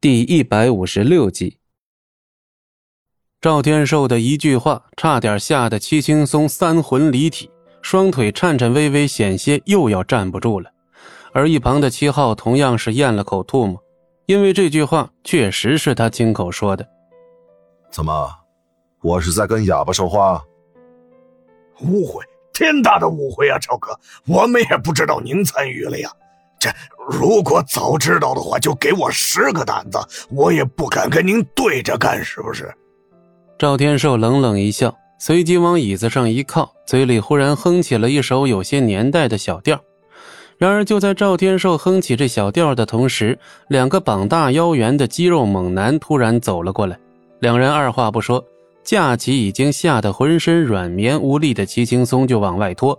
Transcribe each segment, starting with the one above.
第一百五十六集，赵天寿的一句话，差点吓得戚青松三魂离体，双腿颤颤巍巍，险些又要站不住了。而一旁的七号同样是咽了口唾沫，因为这句话确实是他亲口说的。怎么，我是在跟哑巴说话？误会，天大的误会啊，赵哥，我们也不知道您参与了呀。这如果早知道的话，就给我十个胆子，我也不敢跟您对着干，是不是？赵天寿冷冷一笑，随即往椅子上一靠，嘴里忽然哼起了一首有些年代的小调。然而，就在赵天寿哼起这小调的同时，两个膀大腰圆的肌肉猛男突然走了过来。两人二话不说，架起已经吓得浑身软绵无力的齐青松就往外拖。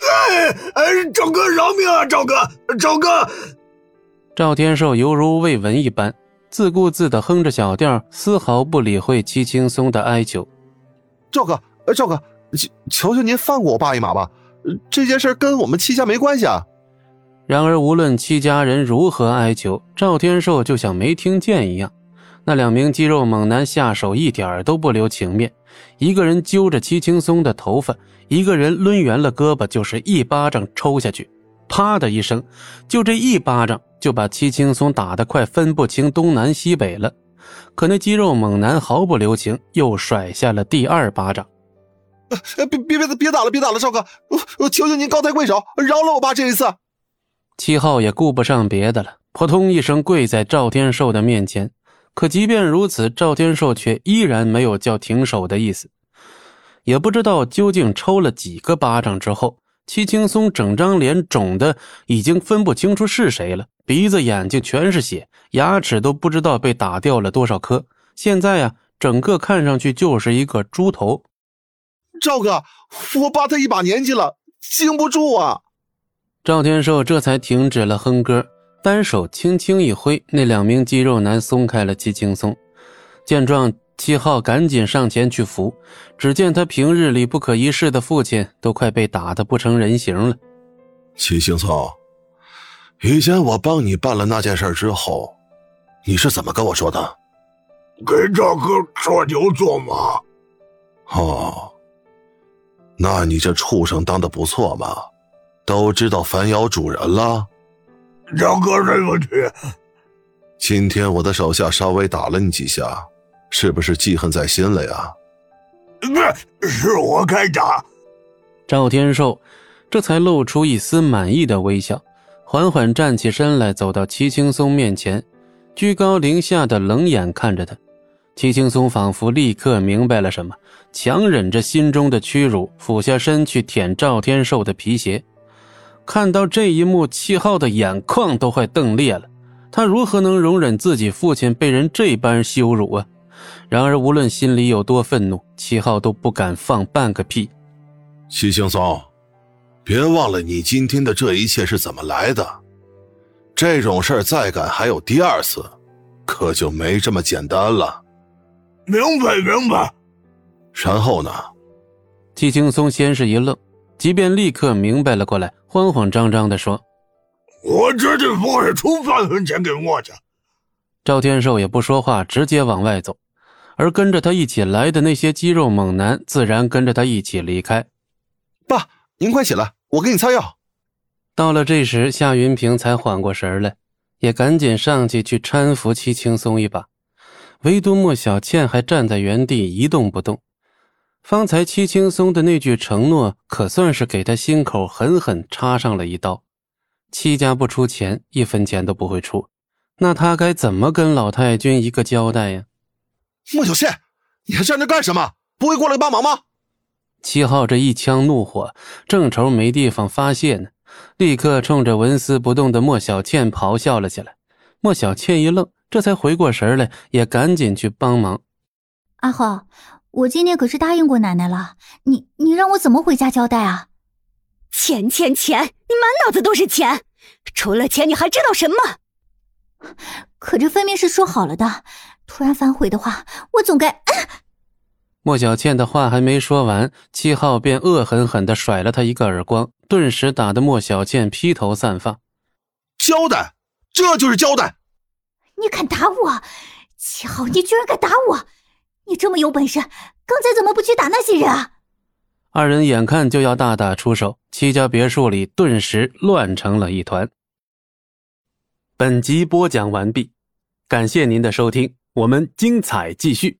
哎哎，赵哥饶命啊！赵哥，赵哥！赵天寿犹如未闻一般，自顾自的哼着小调，丝毫不理会戚青松的哀求。赵哥，赵哥，求求求您放过我爸一马吧！这件事跟我们戚家没关系啊。然而，无论戚家人如何哀求，赵天寿就像没听见一样。那两名肌肉猛男下手一点都不留情面，一个人揪着戚青松的头发，一个人抡圆了胳膊就是一巴掌抽下去，啪的一声，就这一巴掌就把戚青松打得快分不清东南西北了。可那肌肉猛男毫不留情，又甩下了第二巴掌。别别别别打了，别打了，少哥，我我求求您高抬贵手，饶了我爸这一次。七号也顾不上别的了，扑通一声跪在赵天寿的面前。可即便如此，赵天寿却依然没有叫停手的意思。也不知道究竟抽了几个巴掌之后，戚青松整张脸肿的已经分不清楚是谁了，鼻子、眼睛全是血，牙齿都不知道被打掉了多少颗。现在呀，整个看上去就是一个猪头。赵哥，我爸他一把年纪了，经不住啊！赵天寿这才停止了哼歌。单手轻轻一挥，那两名肌肉男松开了戚青松。见状，七号赶紧上前去扶。只见他平日里不可一世的父亲都快被打得不成人形了。戚青松，以前我帮你办了那件事之后，你是怎么跟我说的？给赵哥做牛做马。哦，那你这畜生当的不错嘛，都知道反咬主人了。赵哥，对不起。今天我的手下稍微打了你几下，是不是记恨在心了呀？不是我该打。赵天寿这才露出一丝满意的微笑，缓缓站起身来，走到齐青松面前，居高临下的冷眼看着他。齐青松仿佛立刻明白了什么，强忍着心中的屈辱，俯下身去舔赵天寿的皮鞋。看到这一幕，七号的眼眶都快瞪裂了。他如何能容忍自己父亲被人这般羞辱啊？然而，无论心里有多愤怒，七号都不敢放半个屁。齐青松，别忘了你今天的这一切是怎么来的。这种事儿再敢还有第二次，可就没这么简单了。明白，明白。然后呢？季青松先是一愣。即便立刻明白了过来，慌慌张张地说：“我绝对不会出半分钱给我家。”赵天寿也不说话，直接往外走，而跟着他一起来的那些肌肉猛男自然跟着他一起离开。爸，您快起来，我给你擦药。到了这时，夏云平才缓过神来，也赶紧上去去搀扶戚青松一把，唯独莫小倩还站在原地一动不动。方才戚青松的那句承诺，可算是给他心口狠狠插上了一刀。戚家不出钱，一分钱都不会出，那他该怎么跟老太君一个交代呀？莫小倩，你还站着干什么？不会过来帮忙吗？七号这一腔怒火，正愁没地方发泄呢，立刻冲着纹丝不动的莫小倩咆哮了起来。莫小倩一愣，这才回过神来，也赶紧去帮忙。阿浩。我今天可是答应过奶奶了，你你让我怎么回家交代啊？钱钱钱！你满脑子都是钱，除了钱你还知道什么？可这分明是说好了的，突然反悔的话，我总该……莫小倩的话还没说完，七号便恶狠狠地甩了他一个耳光，顿时打得莫小倩披头散发。交代，这就是交代！你敢打我？七号，你居然敢打我！你这么有本事，刚才怎么不去打那些人啊？二人眼看就要大打出手，戚家别墅里顿时乱成了一团。本集播讲完毕，感谢您的收听，我们精彩继续。